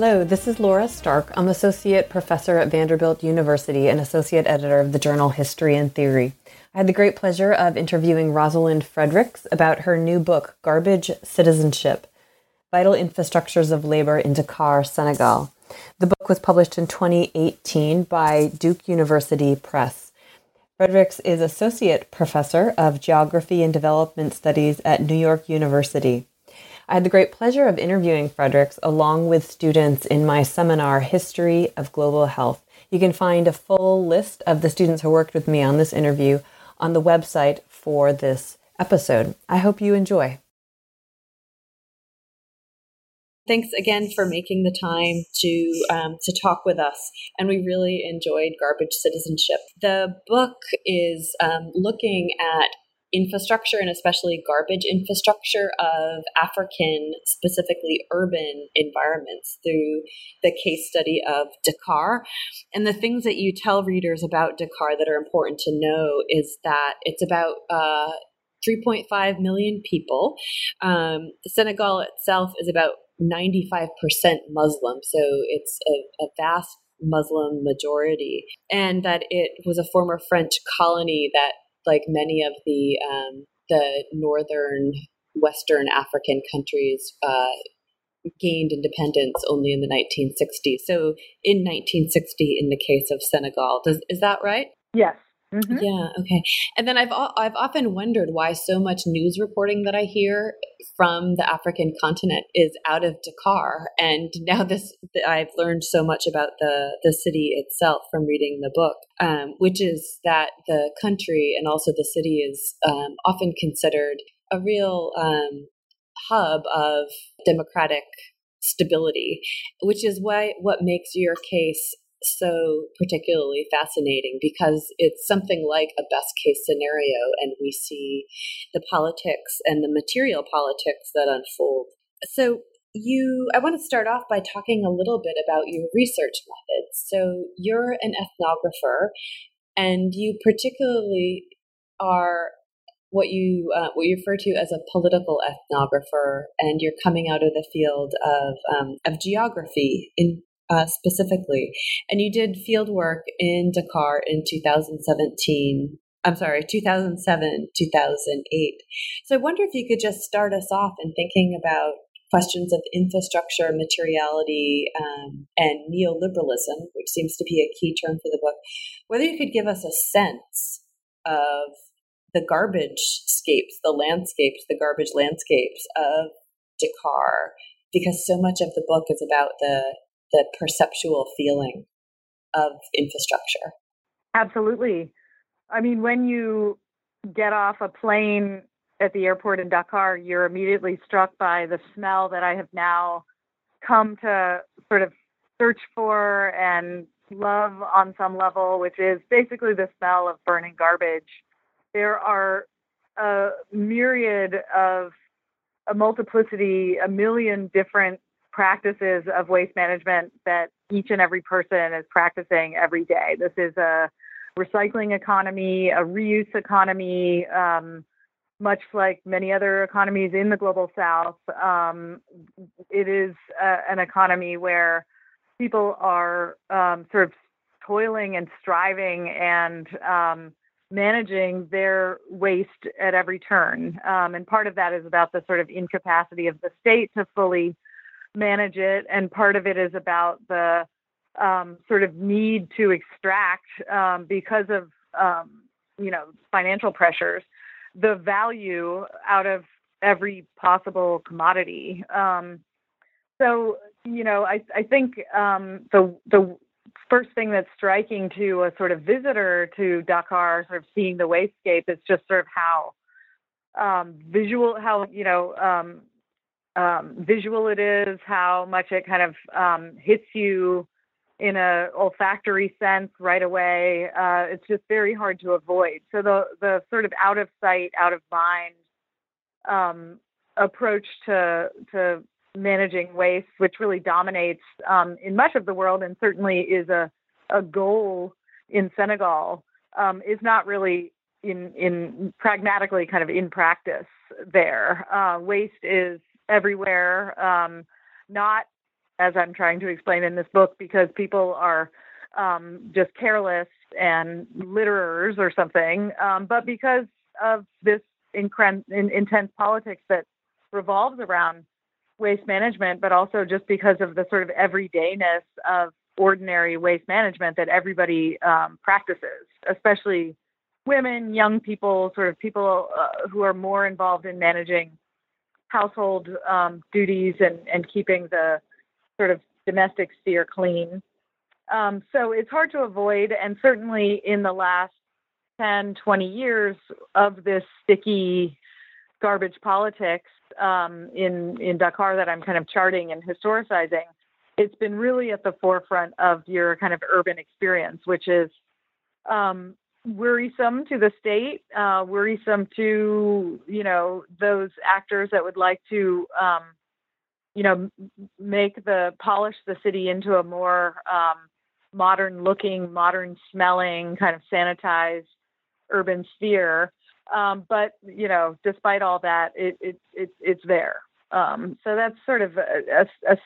Hello, this is Laura Stark. I'm Associate Professor at Vanderbilt University and Associate Editor of the journal History and Theory. I had the great pleasure of interviewing Rosalind Fredericks about her new book, Garbage Citizenship Vital Infrastructures of Labor in Dakar, Senegal. The book was published in 2018 by Duke University Press. Fredericks is Associate Professor of Geography and Development Studies at New York University. I had the great pleasure of interviewing Fredericks along with students in my seminar, History of Global Health. You can find a full list of the students who worked with me on this interview on the website for this episode. I hope you enjoy. Thanks again for making the time to um, to talk with us, and we really enjoyed Garbage Citizenship. The book is um, looking at infrastructure and especially garbage infrastructure of African, specifically urban environments through the case study of Dakar. And the things that you tell readers about Dakar that are important to know is that it's about uh, 3.5 million people. Um, Senegal itself is about 95% Muslim, so it's a, a vast Muslim majority, and that it was a former French colony that like many of the um, the northern Western African countries uh, gained independence only in the 1960s. So in 1960, in the case of Senegal, does, is that right? Yes. Mm-hmm. Yeah. Okay. And then I've I've often wondered why so much news reporting that I hear from the African continent is out of Dakar, and now this I've learned so much about the the city itself from reading the book, um, which is that the country and also the city is um, often considered a real um, hub of democratic stability, which is why what makes your case so particularly fascinating because it's something like a best case scenario, and we see the politics and the material politics that unfold. So, you, I want to start off by talking a little bit about your research methods. So, you're an ethnographer, and you particularly are what you uh, what you refer to as a political ethnographer, and you're coming out of the field of um, of geography in uh, specifically. And you did field work in Dakar in 2017. I'm sorry, 2007, 2008. So I wonder if you could just start us off in thinking about questions of infrastructure, materiality, um, and neoliberalism, which seems to be a key term for the book. Whether you could give us a sense of the garbage scapes, the landscapes, the garbage landscapes of Dakar, because so much of the book is about the the perceptual feeling of infrastructure. Absolutely. I mean, when you get off a plane at the airport in Dakar, you're immediately struck by the smell that I have now come to sort of search for and love on some level, which is basically the smell of burning garbage. There are a myriad of a multiplicity, a million different practices of waste management that each and every person is practicing every day. This is a recycling economy, a reuse economy, um, much like many other economies in the global south. Um, it is uh, an economy where people are um, sort of toiling and striving and um, managing their waste at every turn. Um, and part of that is about the sort of incapacity of the state to fully manage it, and part of it is about the um, sort of need to extract um, because of um, you know financial pressures the value out of every possible commodity. Um, so you know, I I think um, the the first thing that's striking to a sort of visitor to Dakar, sort of seeing the wastescape, is just sort of how um, visual, how you know um, visual it is, how much it kind of um, hits you in a olfactory sense right away. Uh, it's just very hard to avoid. So the the sort of out of sight, out of mind um, approach to to managing waste, which really dominates um, in much of the world, and certainly is a a goal in Senegal, um, is not really in in pragmatically kind of in practice there. Uh, waste is everywhere, um, not as I'm trying to explain in this book, because people are um, just careless and litterers or something, um, but because of this incre- in, intense politics that revolves around waste management, but also just because of the sort of everydayness of ordinary waste management that everybody um, practices, especially women, young people, sort of people uh, who are more involved in managing household um, duties and, and keeping the sort of domestic sphere clean. Um, so it's hard to avoid, and certainly in the last 10, 20 years of this sticky garbage politics um, in in Dakar that I'm kind of charting and historicizing, it's been really at the forefront of your kind of urban experience, which is um, worrisome to the state, uh, worrisome to you know those actors that would like to um, you know make the polish the city into a more um, modern looking, modern smelling, kind of sanitized urban sphere. Um, but you know, despite all that, it, it, it it's there. Um, so that's sort of a, a, a,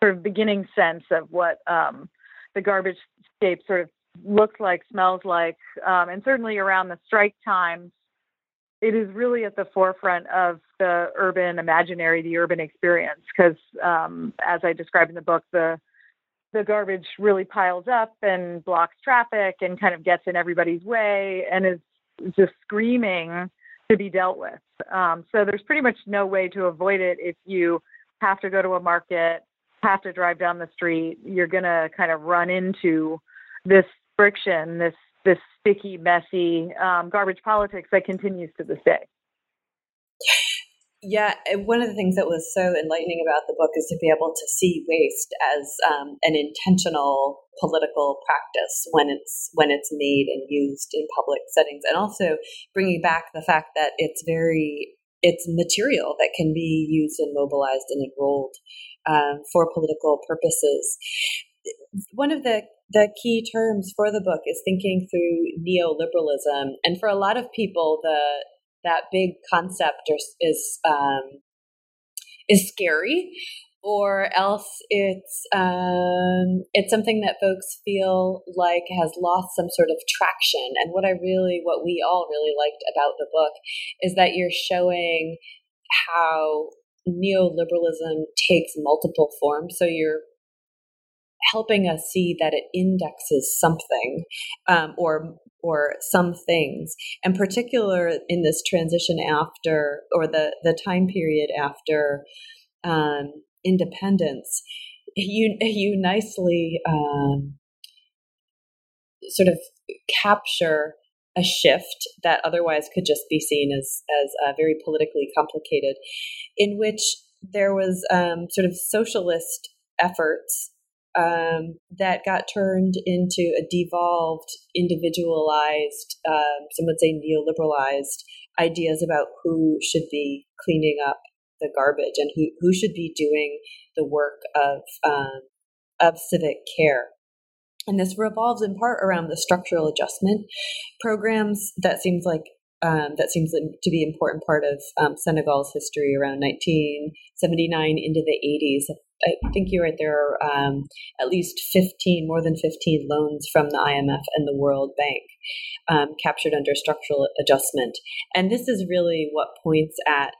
sort of beginning sense of what um, the garbage scape sort of looks like, smells like, um, and certainly around the strike times, it is really at the forefront of the urban imaginary, the urban experience. Because um, as I describe in the book, the the garbage really piles up and blocks traffic and kind of gets in everybody's way and is just screaming to be dealt with. Um, so there's pretty much no way to avoid it if you have to go to a market, have to drive down the street. You're going to kind of run into this friction, this this sticky, messy um, garbage politics that continues to this day. Yeah, one of the things that was so enlightening about the book is to be able to see waste as um, an intentional political practice when it's when it's made and used in public settings, and also bringing back the fact that it's very it's material that can be used and mobilized and enrolled um, for political purposes. One of the the key terms for the book is thinking through neoliberalism, and for a lot of people, the that big concept is um, is scary, or else it's um, it's something that folks feel like has lost some sort of traction. And what I really, what we all really liked about the book is that you're showing how neoliberalism takes multiple forms. So you're helping us see that it indexes something um, or or some things and particular in this transition after or the the time period after um, independence you you nicely um, sort of capture a shift that otherwise could just be seen as as uh, very politically complicated in which there was um, sort of socialist efforts um, that got turned into a devolved, individualized, um, some would say neoliberalized ideas about who should be cleaning up the garbage and who, who should be doing the work of um, of civic care. And this revolves in part around the structural adjustment programs that seems like um, that seems to be an important part of um, Senegal's history around 1979 into the 80s. I think you're right. There are um, at least 15, more than 15 loans from the IMF and the World Bank um, captured under structural adjustment. And this is really what points at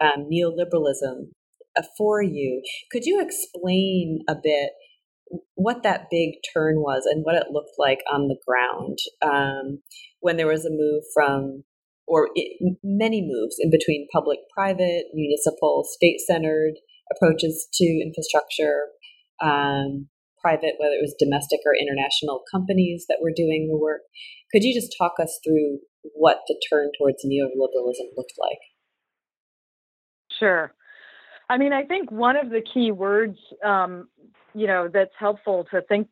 um, neoliberalism uh, for you. Could you explain a bit what that big turn was and what it looked like on the ground um, when there was a move from or it, many moves in between public, private, municipal, state centered approaches to infrastructure, um, private, whether it was domestic or international companies that were doing the work. Could you just talk us through what the turn towards neoliberalism looked like? Sure. I mean, I think one of the key words, um, you know, that's helpful to think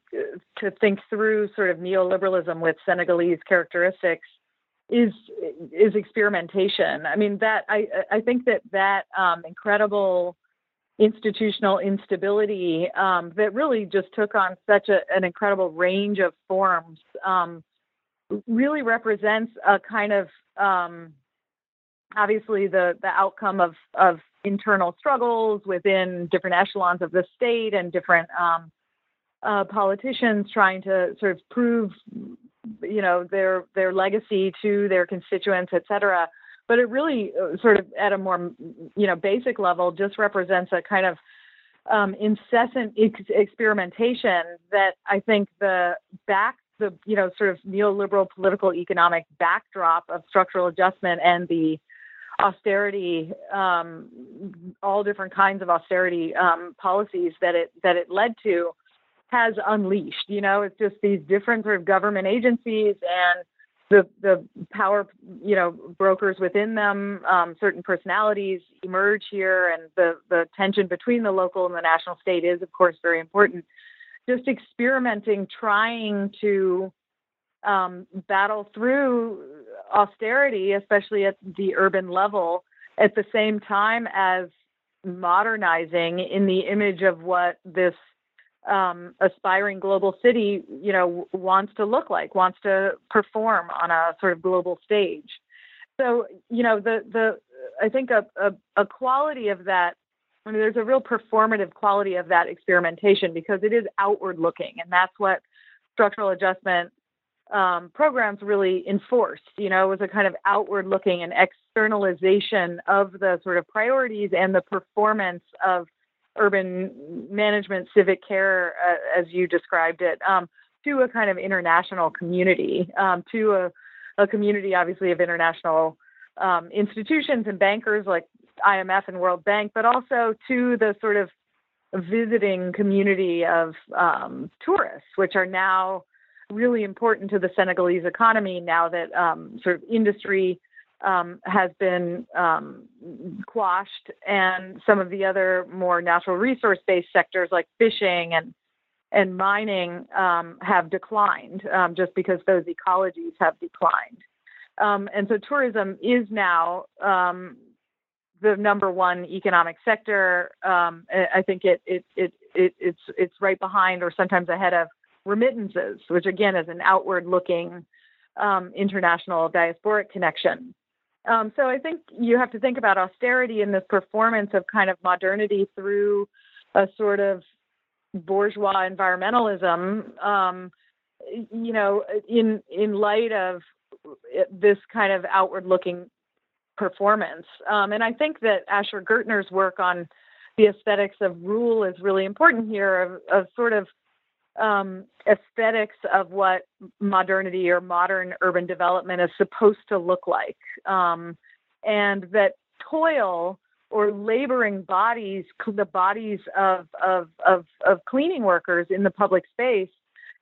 to think through sort of neoliberalism with Senegalese characteristics is is experimentation. I mean, that I I think that that um, incredible institutional instability um, that really just took on such a, an incredible range of forms um, really represents a kind of um, obviously the the outcome of of internal struggles within different echelons of the state and different um, uh, politicians trying to sort of prove you know their their legacy to their constituents et cetera but it really uh, sort of at a more you know basic level just represents a kind of um, incessant ex- experimentation that I think the back the you know sort of neoliberal political economic backdrop of structural adjustment and the austerity, um, all different kinds of austerity um, policies that it that it led to, has unleashed. You know, it's just these different sort of government agencies and the the power, you know, brokers within them. Um, certain personalities emerge here, and the the tension between the local and the national state is, of course, very important. Just experimenting, trying to um, battle through austerity, especially at the urban level, at the same time as modernizing in the image of what this um, aspiring global city, you know, wants to look like, wants to perform on a sort of global stage. So, you know, the the I think a, a, a quality of that. I mean, there's a real performative quality of that experimentation because it is outward looking, and that's what structural adjustment um, programs really enforced. You know, it was a kind of outward looking and externalization of the sort of priorities and the performance of urban management, civic care, uh, as you described it, um, to a kind of international community, um, to a, a, community, obviously, of international um, institutions and bankers like IMF and World Bank, but also to the sort of visiting community of um, tourists, which are now really important to the Senegalese economy now that um, sort of industry um, has been um, quashed and some of the other more natural resource based sectors like fishing and and mining um, have declined um, just because those ecologies have declined. Um, and so tourism is now the number one economic sector. I think it, it, it, it, it's, it's right behind or sometimes ahead of remittances, which again is an outward looking um, international diasporic connection. Um, so I think you have to think about austerity and this performance of kind of modernity through a sort of bourgeois environmentalism. Um, you know, in in light of this kind of outward looking performance, um, and I think that Asher Ghertner's work on the aesthetics of rule is really important here, of, of sort of um, aesthetics of what modernity or modern urban development is supposed to look like. Um, and that toil or laboring bodies, the bodies of, of, of, of cleaning workers in the public space,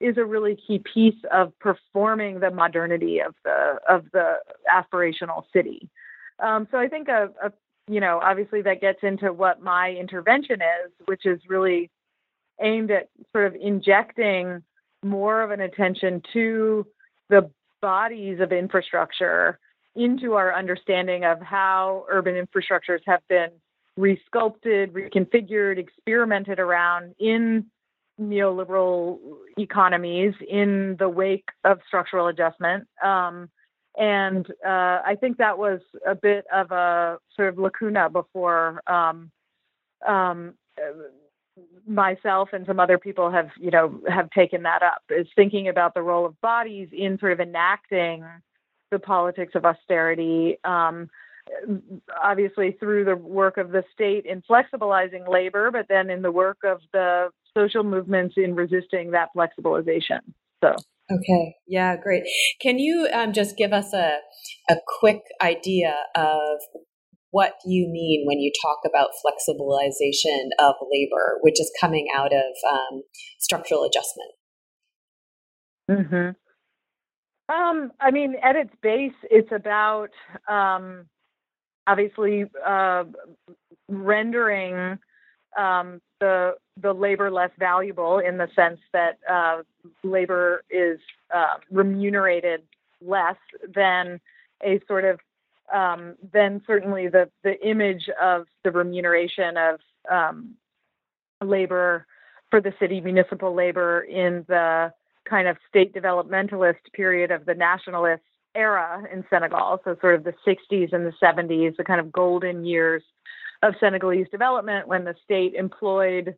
is a really key piece of performing the modernity of the of the aspirational city. Um, so I think a, a, you know obviously that gets into what my intervention is, which is really aimed at sort of injecting more of an attention to the bodies of infrastructure into our understanding of how urban infrastructures have been resculpted, reconfigured, experimented around in neoliberal economies in the wake of structural adjustment. Um, and uh, I think that was a bit of a sort of lacuna before um, um, myself and some other people have you know have taken that up is thinking about the role of bodies in sort of enacting the politics of austerity um, obviously through the work of the state in flexibilizing labor but then in the work of the social movements in resisting that flexibilization. So. Okay. Yeah great. Can you um, just give us a, a quick idea of what do you mean when you talk about flexibilization of labor, which is coming out of um, structural adjustment. Hmm. Um, I mean, at its base, it's about um, obviously uh, rendering um, the the labor less valuable in the sense that uh, labor is uh, remunerated less than a sort of um, then certainly the the image of the remuneration of um, labor for the city municipal labor in the kind of state developmentalist period of the nationalist era in Senegal, so sort of the 60s and the 70s, the kind of golden years of Senegalese development when the state employed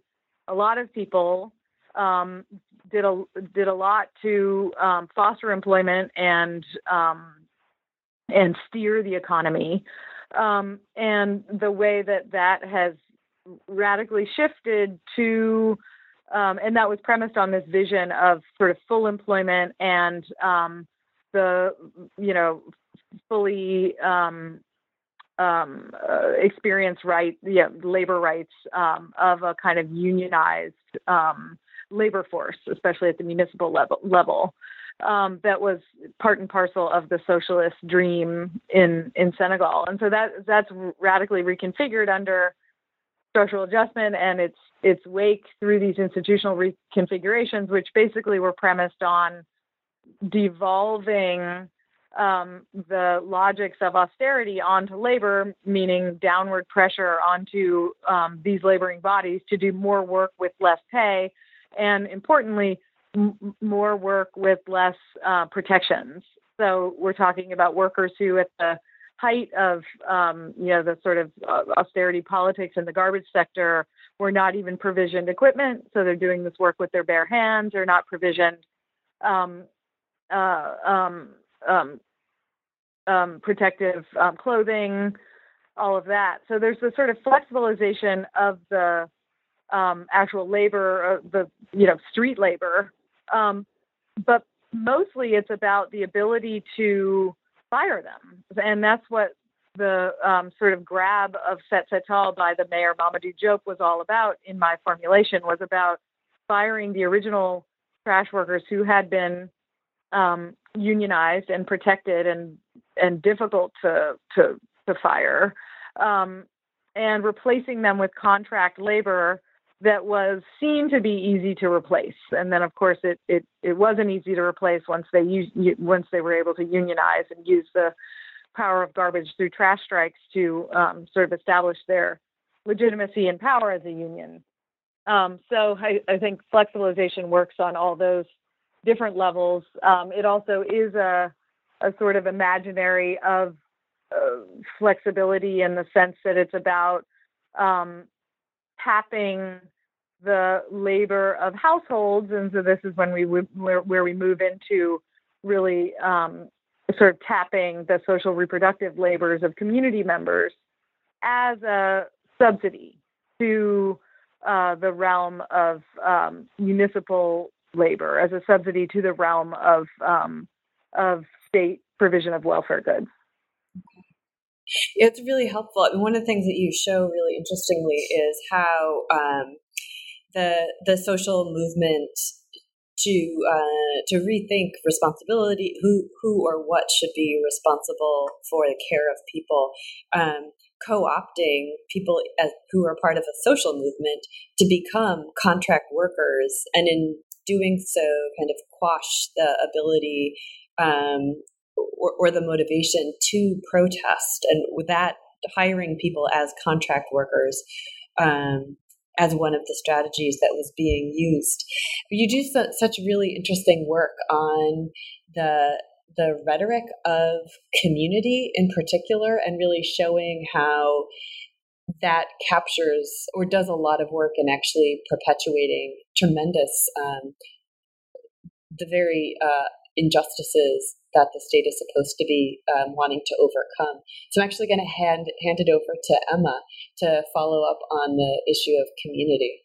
a lot of people, um, did a did a lot to um, foster employment and um, and steer the economy, um, and the way that that has radically shifted to um, and that was premised on this vision of sort of full employment and um, the you know fully um, um, uh, experience right, yeah, labor rights um, of a kind of unionized labor force, especially at the municipal level. level. Um, that was part and parcel of the socialist dream in in Senegal, and so that that's radically reconfigured under structural adjustment and its its wake through these institutional reconfigurations, which basically were premised on devolving um, the logics of austerity onto labor, meaning downward pressure onto um, these laboring bodies to do more work with less pay, and importantly, m- more work with less uh, protections. So we're talking about workers who, at the height of um, you know the sort of uh, austerity politics in the garbage sector, were not even provisioned equipment, so they're doing this work with their bare hands. They're not provisioned um, uh, um, um, um, protective clothing, all of that. So there's the sort of flexibilization of the um, actual labor, uh, the you know street labor, um, but mostly it's about the ability to fire them, and that's what the um, sort of grab of Set Setal by the mayor Mamadou Diop was all about in my formulation was about firing the original trash workers who had been um, unionized and protected and and difficult to to to fire, um, and replacing them with contract labor that was seen to be easy to replace. And then, of course, it it, it wasn't easy to replace once they use, once they were able to unionize and use the power of garbage through trash strikes to um, sort of establish their legitimacy and power as a union. Um, so I, I, think flexibilization works on all those different levels. Um, it also is a, a sort of imaginary of uh, flexibility in the sense that it's about um, tapping the labor of households, and so this is when we where, where we move into really um, sort of tapping the social reproductive labors of community members as a subsidy to uh, the realm of um, municipal labor as a subsidy to the realm of um, of state provision of welfare goods. It's really helpful. I mean, one of the things that you show really interestingly is how um, the the social movement to uh, to rethink responsibility, who who or what should be responsible for the care of people, um, co-opting people as, who are part of a social movement to become contract workers, and in doing so kind of quash the ability um, or, or, the motivation to protest and with that hiring people as contract workers um, as one of the strategies that was being used. You do su- such really interesting work on the the rhetoric of community in particular and really showing how that captures or does a lot of work in actually perpetuating tremendous um, the very uh, injustices that the state is supposed to be um, wanting to overcome. So I'm actually going to hand hand it over to Emma to follow up on the issue of community.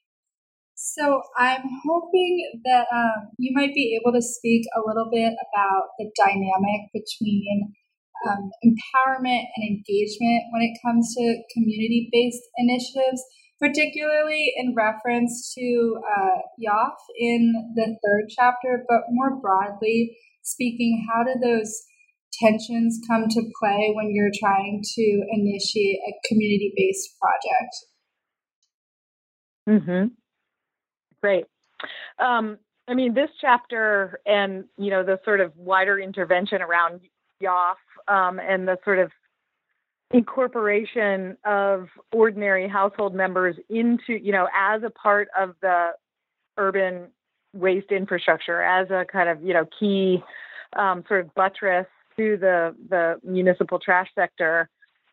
So I'm hoping that um, you might be able to speak a little bit about the dynamic between um, empowerment and engagement when it comes to community based initiatives, particularly in reference to uh, Yoff in the third chapter, but more broadly speaking, how do those tensions come to play when you're trying to initiate a community based project? Mm-hmm. Great. Um, I mean, this chapter and you know the sort of wider intervention around Yoff um, and the sort of incorporation of ordinary household members into you know as a part of the urban waste infrastructure as a kind of you know key um, sort of buttress to the the municipal trash sector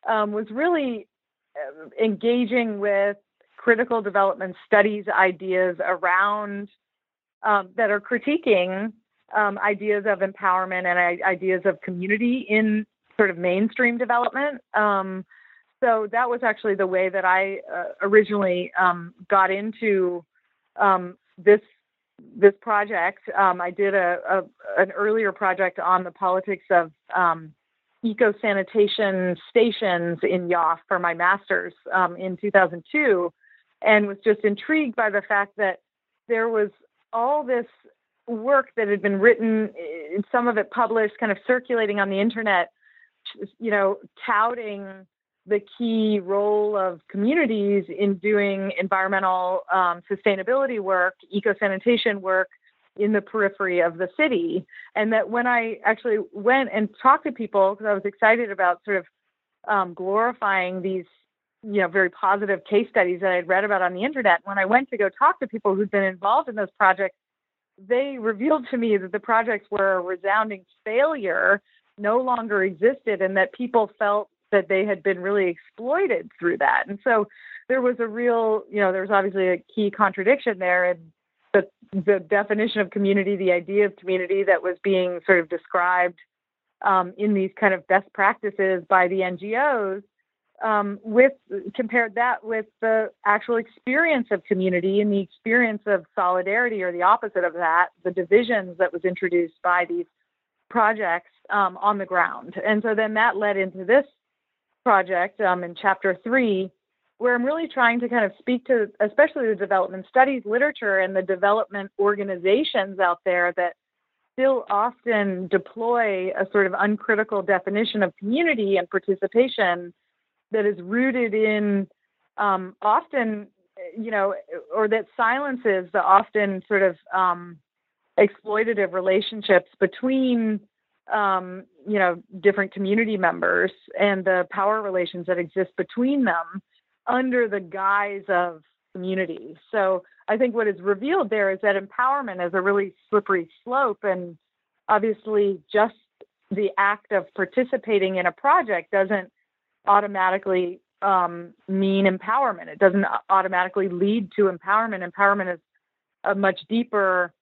um, was really uh, engaging with critical development studies ideas around um, that are critiquing um, ideas of empowerment and ideas of community in sort of mainstream development. Um, so that was actually the way that I uh, originally um, got into um, this this project. Um, I did a, a, an earlier project on the politics of eco sanitation stations in Yoff for my master's in 2002 and was just intrigued by the fact that there was all this work that had been written, some of it published, kind of circulating on the internet, you know, touting the key role of communities in doing environmental um, sustainability work, eco sanitation work in the periphery of the city. And that when I actually went and talked to people, because I was excited about sort of um, glorifying these you know very positive case studies that I'd read about on the internet. When I went to go talk to people who'd been involved in those projects, they revealed to me that the projects were a resounding failure, no longer existed, and that people felt that they had been really exploited through that. And so there was a real, you know, there was obviously a key contradiction there in the the definition of community, the idea of community that was being sort of described um, in these kind of best practices by the NGOs um, with compared that with the actual experience of community and the experience of solidarity or the opposite of that the divisions that was introduced by these projects um, on the ground. And so then that led into this project um, in chapter three where i'm really trying to kind of speak to especially the development studies literature and the development organizations out there that still often deploy a sort of uncritical definition of community and participation that is rooted in um, often, you know, or that silences the often sort of um, exploitative relationships between, um, you know, different community members and the power relations that exist between them under the guise of community. So I think what is revealed there is that empowerment is a really slippery slope, and obviously, just the act of participating in a project doesn't automatically um, mean empowerment. It doesn't automatically lead to empowerment. Empowerment is a much deeper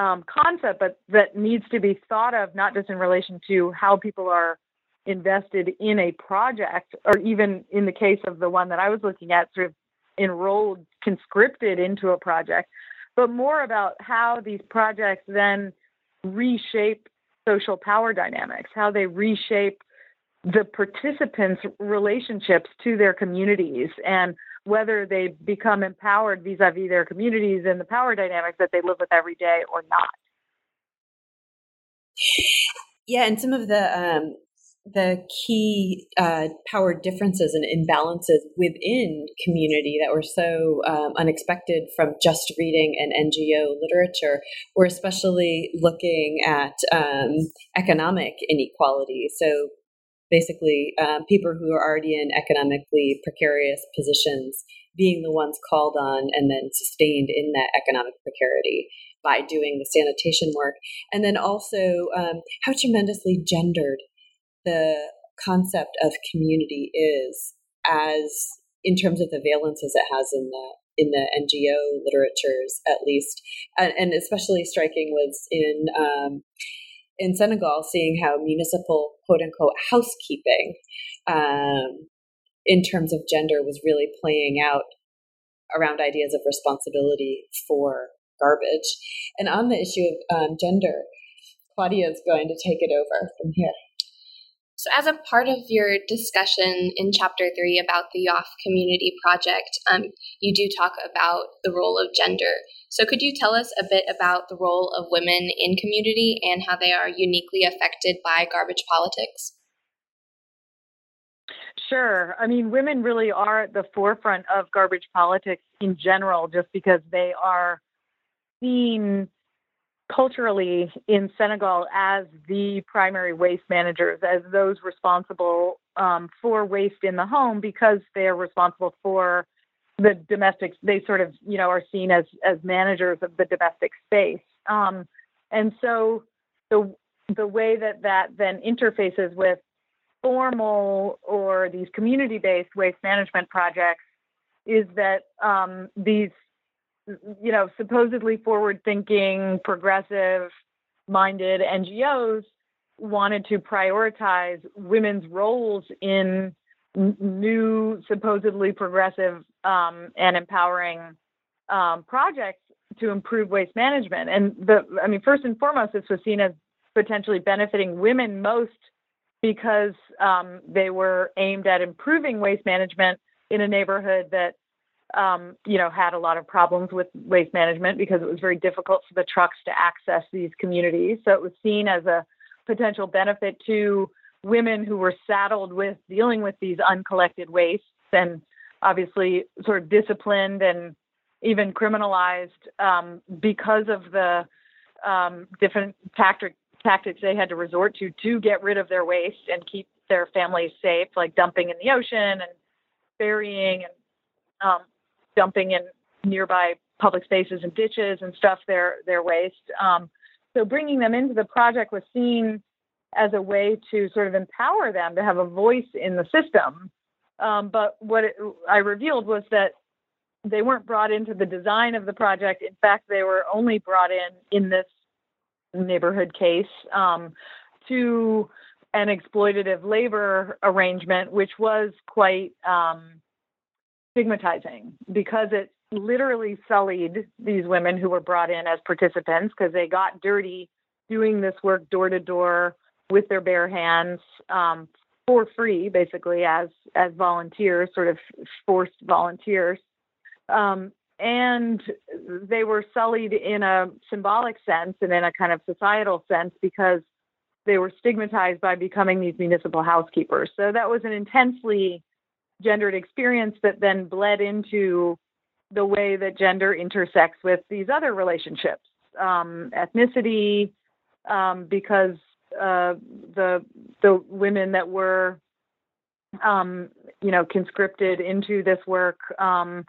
um, concept, but that needs to be thought of not just in relation to how people are invested in a project, or even in the case of the one that I was looking at, sort of enrolled, conscripted into a project, but more about how these projects then reshape social power dynamics, how they reshape the participants' relationships to their communities and whether they become empowered vis-a-vis their communities and the power dynamics that they live with every day or not. Yeah, and some of the um, the key uh, power differences and imbalances within community that were so um, unexpected from just reading an NGO literature, were especially looking at um, economic inequality. So basically um, people who are already in economically precarious positions being the ones called on and then sustained in that economic precarity by doing the sanitation work. And then also um, how tremendously gendered the concept of community is as in terms of the valences it has in the in the NGO literatures at least, and, and especially striking was in um, in Senegal, seeing how municipal quote unquote housekeeping um, in terms of gender was really playing out around ideas of responsibility for garbage. And on the issue of um, gender, Claudia is going to take it over from here. So, as a part of your discussion in chapter three about the Yoff Community Project, um, you do talk about the role of gender. So, could you tell us a bit about the role of women in community and how they are uniquely affected by garbage politics? Sure. I mean, women really are at the forefront of garbage politics in general, just because they are seen culturally in Senegal as the primary waste managers, as those responsible um, for waste in the home, because they are responsible for the domestic. They sort of, you know, are seen as as managers of the domestic space, um, and so the the way that that then interfaces with formal or these community-based waste management projects is that um, these you know, supposedly forward thinking, progressive minded NGOs wanted to prioritize women's roles in new, supposedly progressive um, and empowering um, projects to improve waste management. And the, I mean, first and foremost, this was seen as potentially benefiting women most because um, they were aimed at improving waste management in a neighborhood that um, you know, had a lot of problems with waste management because it was very difficult for the trucks to access these communities. So it was seen as a potential benefit to women who were saddled with dealing with these uncollected wastes and obviously sort of disciplined and even criminalized um, because of the um, different tactic, tactics they had to resort to to get rid of their waste and keep their families safe, like dumping in the ocean and burying and um, dumping in nearby public spaces and ditches and stuff their their waste. Um, so bringing them into the project was seen as a way to sort of empower them to have a voice in the system. Um, but what it, I revealed was that they weren't brought into the design of the project. In fact, they were only brought in in this neighborhood case um, to an exploitative labor arrangement, which was quite um, stigmatizing because it literally sullied these women who were brought in as participants because they got dirty doing this work door to door with their bare hands um, for free, basically as as volunteers, sort of forced volunteers. Um, and they were sullied in a symbolic sense and in a kind of societal sense because they were stigmatized by becoming these municipal housekeepers. So that was an intensely gendered experience that then bled into the way that gender intersects with these other relationships, um, ethnicity, um, because uh, the the women that were, um, you know, conscripted into this work um,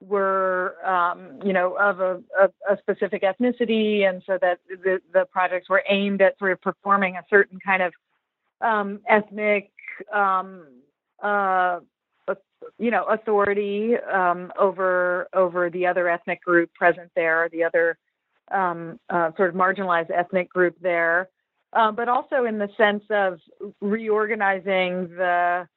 were, um, you know, of a, a, a, specific ethnicity, and so that the the projects were aimed at sort of performing a certain kind of um, ethnic. Uh, you know authority um, over over the other ethnic group present there, the other um, uh, sort of marginalized ethnic group there, uh, but also in the sense of reorganizing the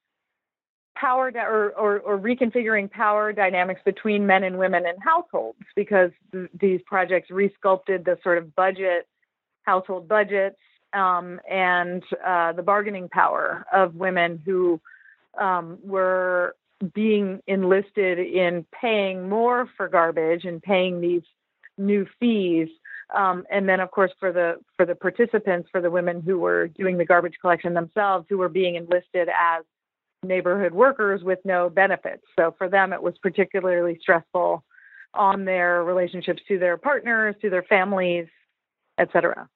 power di- or, or, or, reconfiguring power dynamics between men and women in households because th- these projects resculpted the sort of budget household budgets um, and uh, the bargaining power of women who um, were being enlisted in paying more for garbage and paying these new fees. Um, and then, of course, for the for the participants, for the women who were doing the garbage collection themselves, who were being enlisted as neighborhood workers with no benefits. So for them, it was particularly stressful on their relationships to their partners, to their families, etc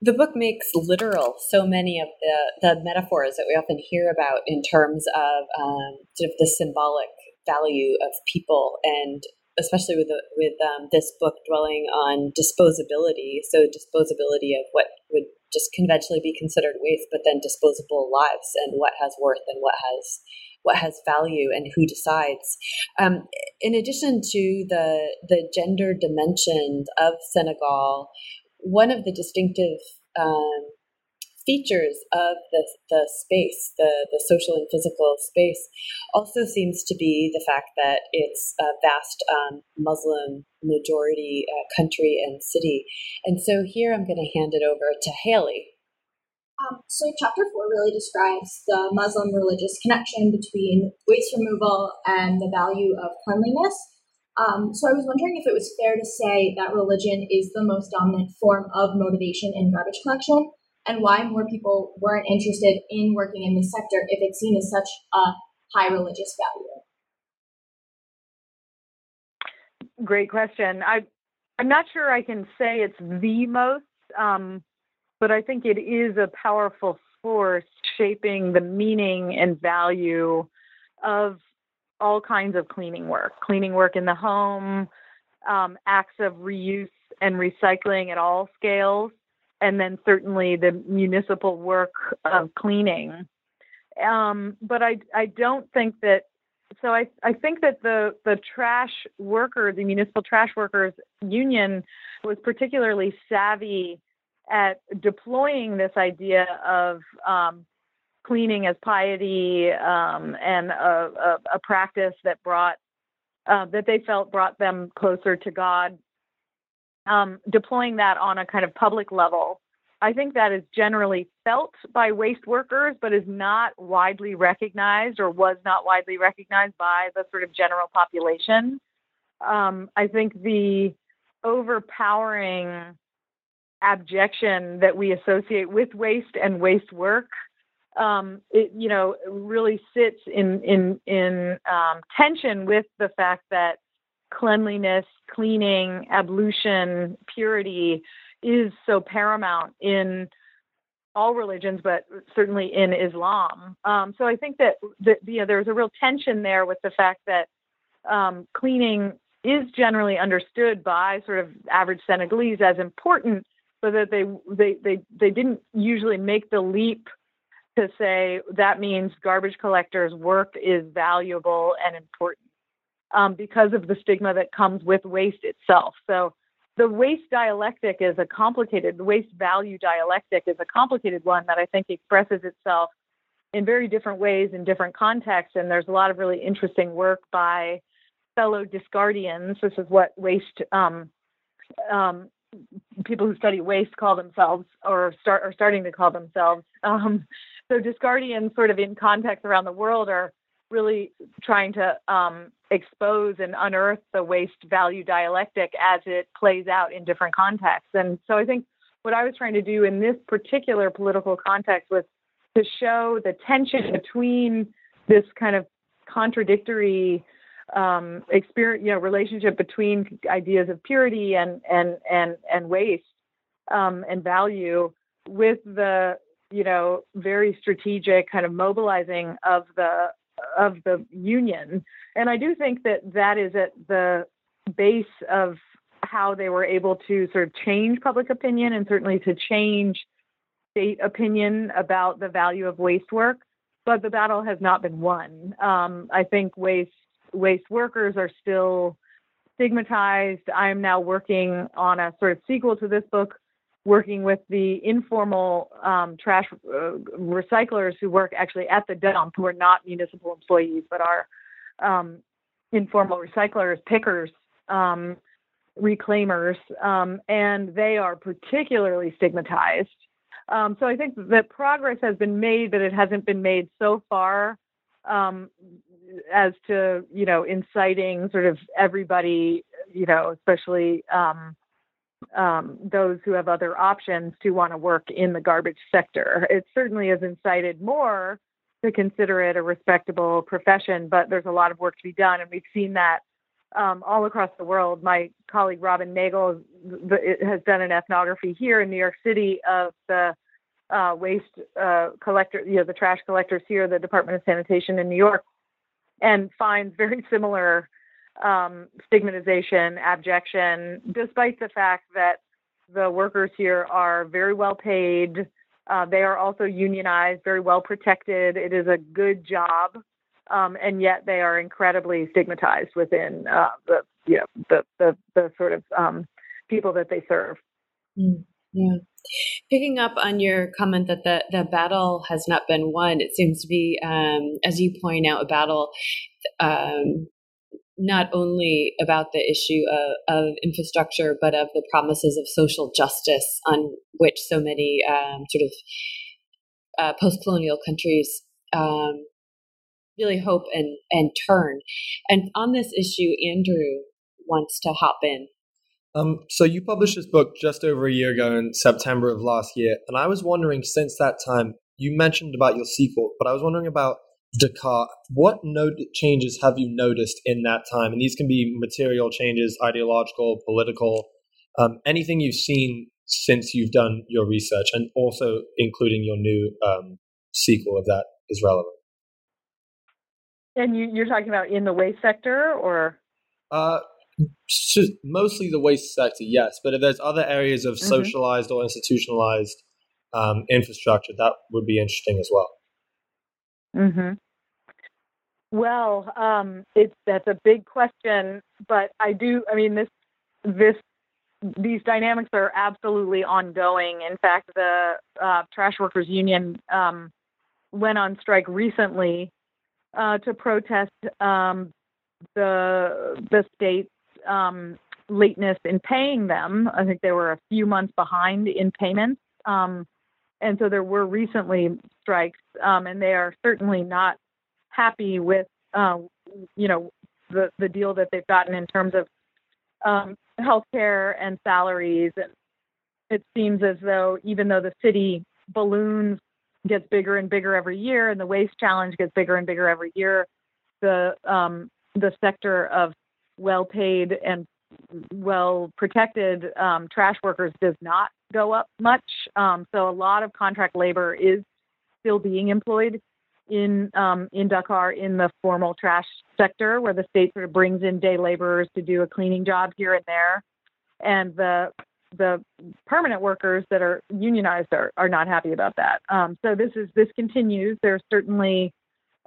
the book makes literal so many of the, the metaphors that we often hear about in terms of um, sort of the symbolic value of people and especially with the, with um, this book dwelling on disposability. So disposability of what would just conventionally be considered waste but then disposable lives and what has worth and what has what has value and who decides. Um, in addition to the the gender dimension of senegal one of the distinctive um, features of the, the space, the, the social and physical space, also seems to be the fact that it's a vast um, Muslim majority uh, country and city. And so here I'm going to hand it over to Haley. Um, so, chapter four really describes the Muslim religious connection between waste removal and the value of cleanliness. Um, so, I was wondering if it was fair to say that religion is the most dominant form of motivation in garbage collection, and why more people weren't interested in working in this sector if it's seen as such a high religious value. Great question. I I'm not sure I can say it's the most, um, but I think it is a powerful force shaping the meaning and value of all kinds of cleaning work, cleaning work in the home, um, acts of reuse and recycling at all scales, and then certainly the municipal work of cleaning. Um, but I, I don't think that so I, I think that the, the trash workers, the municipal trash workers union was particularly savvy at deploying this idea of um, cleaning as piety um, and a, a, a, practice that brought uh, that they felt brought them closer to God. Um, deploying that on a kind of public level I think that is generally felt by waste workers, but is not widely recognized or was not widely recognized by the sort of general population. Um, I think the overpowering abjection that we associate with waste and waste work, um, it you know really sits in in in um, tension with the fact that cleanliness, cleaning, ablution, purity is so paramount in all religions, but certainly in Islam. Um, so I think that, that you know, there's a real tension there with the fact that um, cleaning is generally understood by sort of average Senegalese as important, but that they they they they didn't usually make the leap to say that means garbage collectors' work is valuable and important um, because of the stigma that comes with waste itself. So the waste dialectic is a complicated, the waste value dialectic is a complicated one that I think expresses itself in very different ways in different contexts. And there's a lot of really interesting work by fellow discardians. This is what waste um, um, people who study waste call themselves, or start are starting to call themselves. Um, so discardians, sort of in context around the world, are really trying to um, expose and unearth the waste value dialectic as it plays out in different contexts. And so I think what I was trying to do in this particular political context was to show the tension between this kind of contradictory um, experience, you know, relationship between ideas of purity and and and and waste um, and value with the you know very strategic kind of mobilizing of the of the union. And I do think that that is at the base of how they were able to sort of change public opinion and certainly to change state opinion about the value of waste work. But the battle has not been won. Um, I think waste waste workers are still stigmatized. I'm now working on a sort of sequel to this book working with the informal um, trash uh, recyclers who work actually at the dump, who are not municipal employees but are um, informal recyclers, pickers, um, reclaimers, um, and they are particularly stigmatized. Um, so I think that progress has been made, but it hasn't been made so far um, as to you know inciting sort of everybody, you know, especially um, those who have other options to want to work in the garbage sector. It certainly has incited more to consider it a respectable profession, but there's a lot of work to be done, and we've seen that um, all across the world. My colleague Robin Nagle has done an ethnography here in New York City of the uh, waste uh, collector, you know, the trash collectors here, the Department of Sanitation in New York, and finds very similar um, stigmatization, abjection, despite the fact that the workers here are very well paid. Uh, they are also unionized, very well protected. It is a good job, um, and yet they are incredibly stigmatized within uh, the, you know, the, the the sort of um, people that they serve. Mm, yeah. Picking up on your comment that the, the battle has not been won, it seems to be, um, as you point out, a battle um, not only about the issue of, of, infrastructure, but of the promises of social justice on which so many um, sort of uh, post-colonial countries um, really hope and and turn. And on this issue, Andrew wants to hop in. Um, so you published this book just over a year ago in September of last year, and I was wondering since that time you mentioned about your sequel, but I was wondering about Dakar. What note changes have you noticed in that time? And these can be material changes, ideological, political, um, anything you've seen since you've done your research, and also including your new um, sequel if that is relevant. And you, are talking about in the waste sector, or? Uh, mostly the waste sector, yes. But if there's other areas of mm-hmm. socialized or institutionalized um, infrastructure, that would be interesting as well. Hmm. Well, um, it's that's a big question, but I do. I mean, this this these dynamics are absolutely ongoing. In fact, the uh, Trash Workers Union um, went on strike recently uh, to protest um, the the state's um, lateness in paying them. I think they were a few months behind in payments, um, and so there were recently strikes, um, and they are certainly not happy with uh, you know the the deal that they've gotten in terms of um, healthcare and salaries. And it seems as though even though the city balloons gets bigger and bigger every year, and the waste challenge gets bigger and bigger every year, the um, the sector of well-paid and well-protected um, trash workers does not go up much. Um, so a lot of contract labor is still being employed in um, in Dakar in the formal trash sector, where the state sort of brings in day laborers to do a cleaning job here and there, and the the permanent workers that are unionized are, are not happy about that. Um, so this is this continues. There's certainly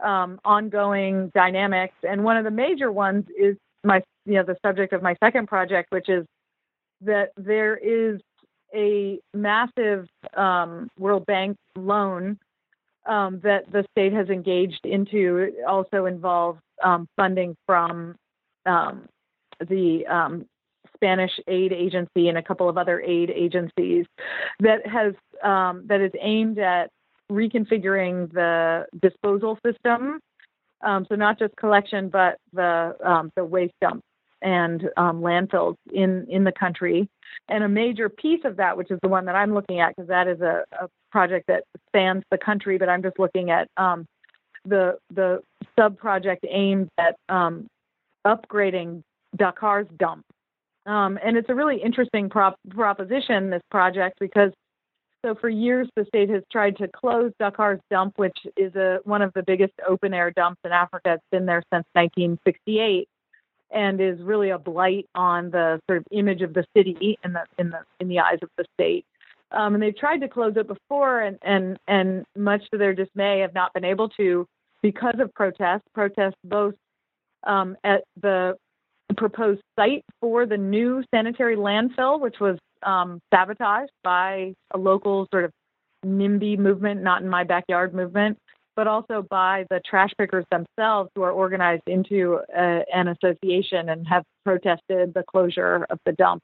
um, ongoing dynamics, and one of the major ones is my you know the subject of my second project, which is that there is a massive um, World Bank loan um, that the state has engaged into. Also involves um, funding from um, the um, Spanish aid agency and a couple of other aid agencies that has um, that is aimed at reconfiguring the disposal system. Um, so not just collection, but the the waste dumps and um, landfills in in the country. And a major piece of that, which is the one that I'm looking at, because that is a, a, project that spans the country, but I'm just looking at um, the the sub project aimed at um, upgrading Dakar's dump um, and it's a really interesting prop- proposition, this project, because so for years the state has tried to close Dakar's dump, which is a, one of the biggest open air dumps in Africa. It's been there since 1968 and is really a blight on the sort of image of the city in the in the in the eyes of the state. Um, and they've tried to close it before, and and and much to their dismay, have not been able to because of protests. Protests both um, at the proposed site for the new sanitary landfill, which was um, sabotaged by a local sort of NIMBY movement, not in my backyard movement, but also by the trash pickers themselves who are organized into uh, an association and have protested the closure of the dump.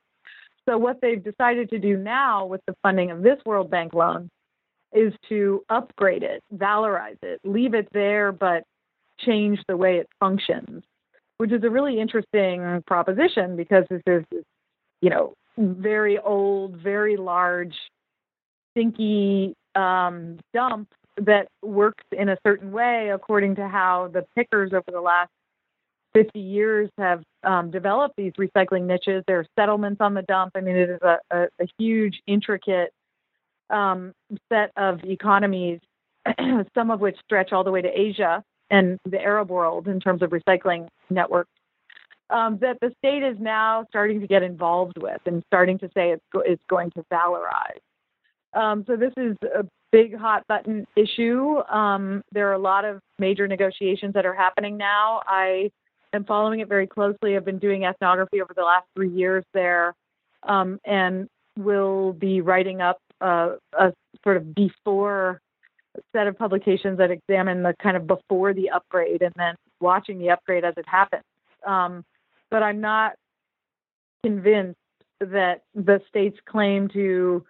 So, what they've decided to do now with the funding of this World Bank loan is to upgrade it, valorize it, leave it there, but change the way it functions which is a really interesting proposition because this is, you know, very old, very large, stinky um, dump that works in a certain way according to how the pickers over the last 50 years have um, developed these recycling niches. There are settlements on the dump. I mean, it is a, a, a huge, intricate um, set of economies, some of which stretch all the way to Asia and the Arab world in terms of recycling networks um, that the state is now starting to get involved with and starting to say it's, go- it's going to valorize. Um, so this is a big hot button issue. Um, there are a lot of major negotiations that are happening now. I am following it very closely. I've been doing ethnography over the last three years there, um, and will be writing up a sort of before set of publications that examine the kind of before the upgrade and then watching the upgrade as it happens. Um, but I'm not convinced that the state's claim to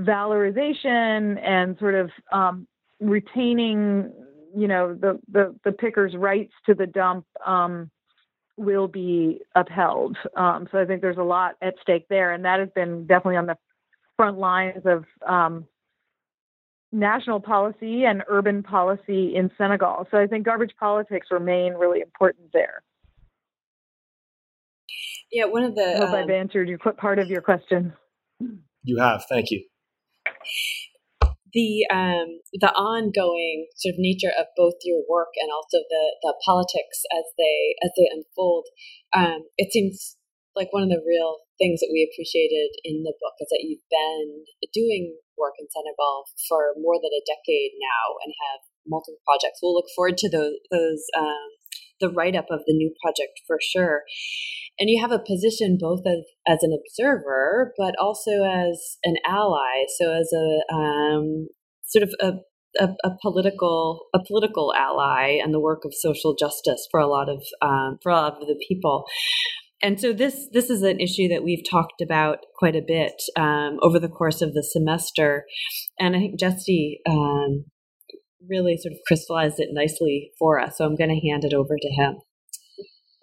valorization and sort of um, retaining, you know, the, the, the pickers' rights to the dump um, will be upheld. Um, so I think there's a lot at stake there, and that has been definitely on the front lines of um, national policy and urban policy in Senegal. So I think garbage politics remain really important there. Yeah, one of the. I hope um, I've answered your part of your question. You have. Thank you. The um, the ongoing sort of nature of both your work and also the, the politics as they as they unfold, um, it seems like one of the real things that we appreciated in the book is that you've been doing work in Senegal for more than a decade now and have multiple projects. We'll look forward to those those um, the write up of the new project for sure. And you have a position both as, as an observer, but also as an ally. So as a um, sort of a a, a, political a political ally and the work of social justice for a lot of um, for a lot of the people. And so this this is an issue that we've talked about quite a bit um, over the course of the semester, and I think Jesse um, really sort of crystallized it nicely for us. So I'm going to hand it over to him.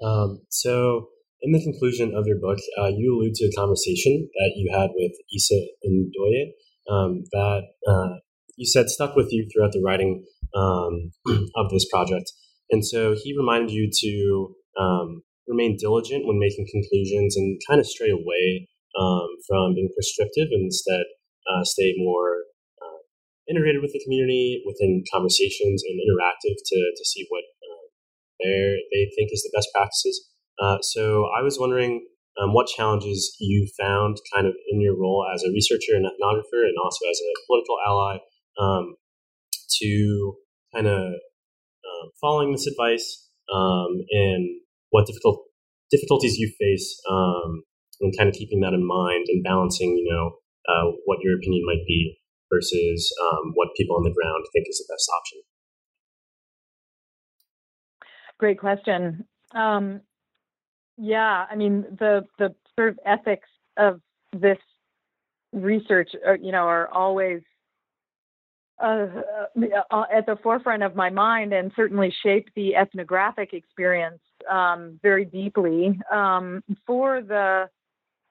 Um, so, in the conclusion of your book, uh, you allude to a conversation that you had with Issa Ndoye um, that uh, you said stuck with you throughout the writing um, of this project. And so he reminded you to um, remain diligent when making conclusions and kind of stray away um, from being prescriptive and instead uh, stay more integrated with the community within conversations and interactive to, to see what uh, they think is the best practices. Uh, so I was wondering um, what challenges you found kind of in your role as a researcher and ethnographer and also as a political ally um, to kind of um, following this advice um, and what difficult difficulties you face um, and kind of keeping that in mind and balancing, you know, uh, what your opinion might be versus um, what people on the ground think is the best option? Great question. Um, yeah, I mean the the sort of ethics of this research, are, uh, you know, are always uh, uh, at the forefront of my mind, and certainly shape the ethnographic experience um, very deeply. Um, for the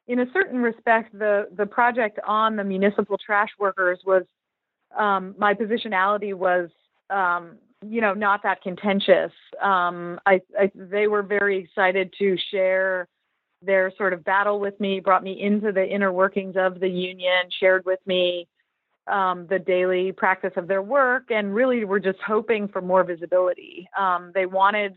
in a certain respect, the the project on the municipal trash workers was um, my positionality was um, you know not that contentious. Um, I, I, they were very excited to share their sort of battle with me, brought me into the inner workings of the union, shared with me um, the daily practice of their work, and really were just hoping for more visibility. Um, they wanted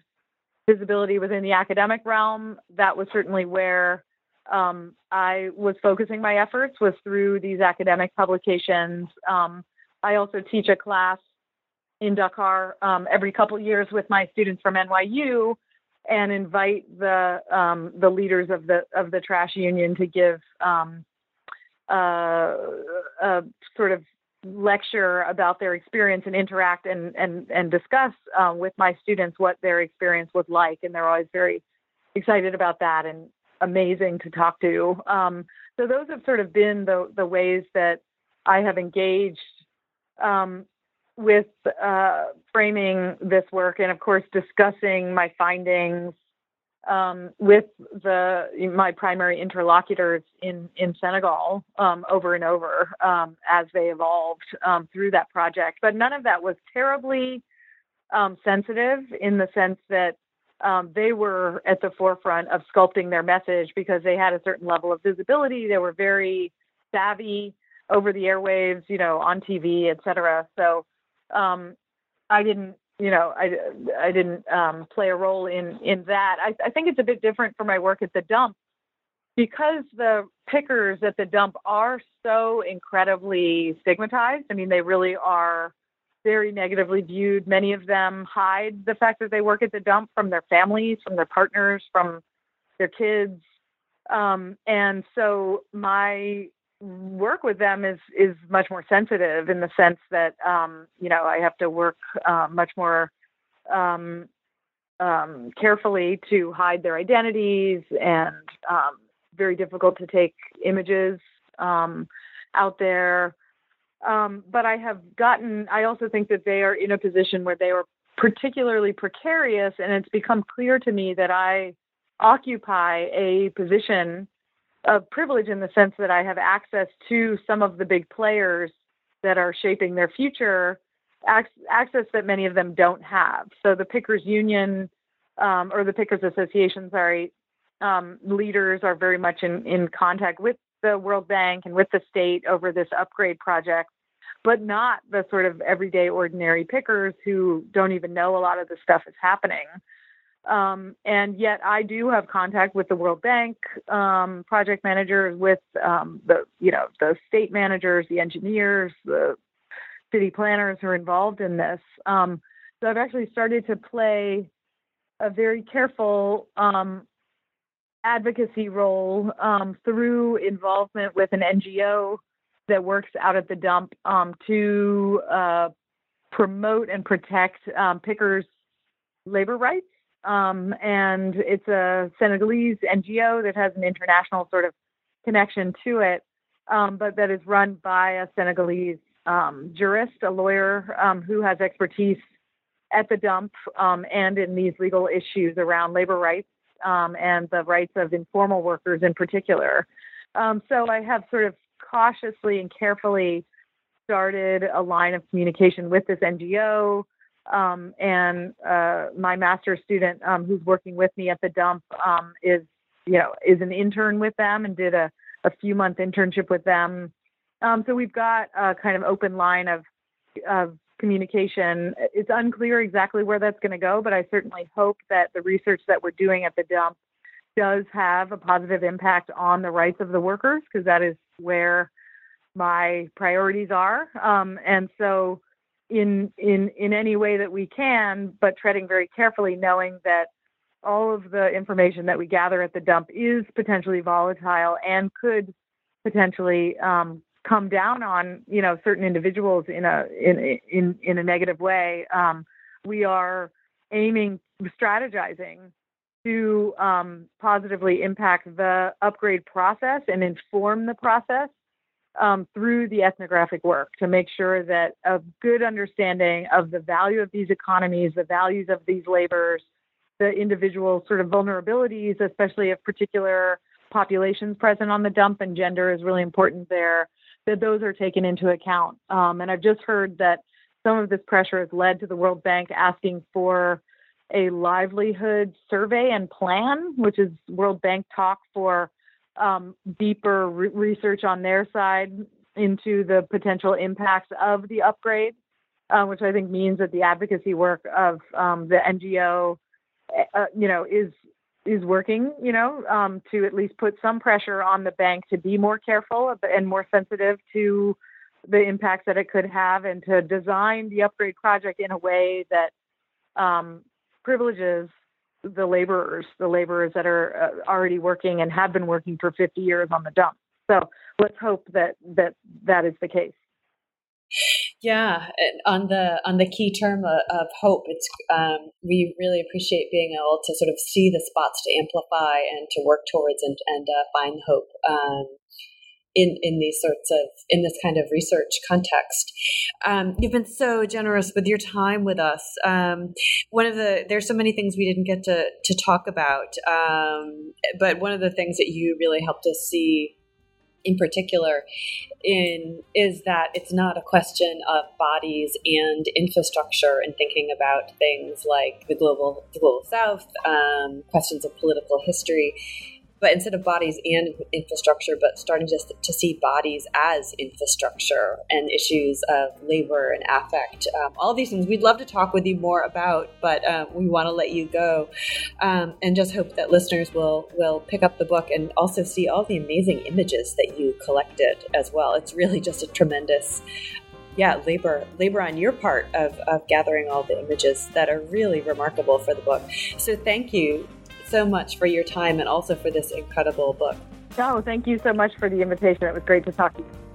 visibility within the academic realm. That was certainly where um, I was focusing my efforts was through these academic publications. Um, I also teach a class in Dakar um, every couple years with my students from NYU, and invite the um, the leaders of the of the trash union to give um, uh, a sort of lecture about their experience and interact and and and discuss uh, with my students what their experience was like, and they're always very excited about that and amazing to talk to. Um, so those have sort of been the the ways that I have engaged um, with uh, framing this work, and of course discussing my findings um, with the my primary interlocutors in in Senegal um, over and over um, as they evolved um, through that project. But none of that was terribly sensitive in the sense that um, they were at the forefront of sculpting their message because they had a certain level of visibility. They were very savvy over the airwaves, you know, on TV, et cetera. So um, I didn't, you know, I, I didn't um, play a role in in that. I, I think it's a bit different for my work at the dump because the pickers at the dump are so incredibly stigmatized. I mean, they really are very negatively viewed. Many of them hide the fact that they work at the dump from their families, from their partners, from their kids. Um, and so my work with them is is much more sensitive in the sense that um, you know I have to work uh, much more um, um, carefully to hide their identities and um, very difficult to take images um, out there Um, but I have gotten, I also think that they are in a position where they are particularly precarious, and it's become clear to me that I occupy a position of privilege in the sense that I have access to some of the big players that are shaping their future, access that many of them don't have. So the Pickers Union um, or the Pickers Association, sorry, um, leaders are very much in, in contact with the World Bank and with the state over this upgrade project, but not the sort of everyday ordinary pickers who don't even know a lot of the stuff is happening. Um, and yet I do have contact with the World Bank um, project managers, with um, the you know the state managers, the engineers, the city planners who are involved in this. Um, so I've actually started to play a very careful um, advocacy role um, through involvement with an NGO that works out at the dump to uh, promote and protect pickers' labor rights. Um, and it's a Senegalese NGO that has an international sort of connection to it, um, but that is run by a Senegalese um, jurist, a lawyer um, who has expertise at the dump um, and in these legal issues around labor rights um, and the rights of informal workers in particular. so I have sort of cautiously and carefully started a line of communication with this NGO. Um, and uh, my master's student um, who's working with me at the dump um, is, you know, is an intern with them and did a, a few month internship with them. Um, so we've got a kind of open line of, of communication. It's unclear exactly where that's going to go, but I certainly hope that the research that we're doing at the dump does have a positive impact on the rights of the workers because that is where my priorities are. Um, and so in in in any way that we can, but treading very carefully, knowing that all of the information that we gather at the dump is potentially volatile and could potentially um, come down on you know certain individuals in a in in in a negative way. Um, we are aiming strategizing to um, positively impact the upgrade process and inform the process um, through the ethnographic work to make sure that a good understanding of the value of these economies, the values of these labors, the individual sort of vulnerabilities, especially of particular populations present on the dump, and gender is really important there, that those are taken into account. Um, and I've just heard that some of this pressure has led to the World Bank asking for a livelihood survey and plan, which is World Bank talk for um, deeper re- research on their side into the potential impacts of the upgrade, uh, which I think means that the advocacy work of um, the NGO, uh, you know, is is working, you know, um, to at least put some pressure on the bank to be more careful and more sensitive to the impacts that it could have, and to design the upgrade project in a way that um, privileges the laborers, the laborers that are uh, already working and have been working for 50 years on the dump. So let's hope that that that is the case. Yeah, on the on the key term of, of hope, it's um, we really appreciate being able to sort of see the spots to amplify and to work towards and and uh, find hope. Um, in in these sorts of in this kind of research context. Um, you've been so generous with your time with us. Um, one of the there's so many things we didn't get to to talk about, um, but one of the things that you really helped us see in particular in is that it's not a question of bodies and infrastructure and thinking about things like the global the global south um, questions of political history but instead of bodies and infrastructure, but starting just to see bodies as infrastructure and issues of labor and affect. Um, all these things we'd love to talk with you more about, but um, we want to let you go um, and just hope that listeners will will pick up the book and also see all the amazing images that you collected as well. It's really just a tremendous yeah, labor labor on your part of, of gathering all the images that are really remarkable for the book. So thank you so much for your time and also for this incredible book. No, thank you so much for the invitation. It was great to talk to you.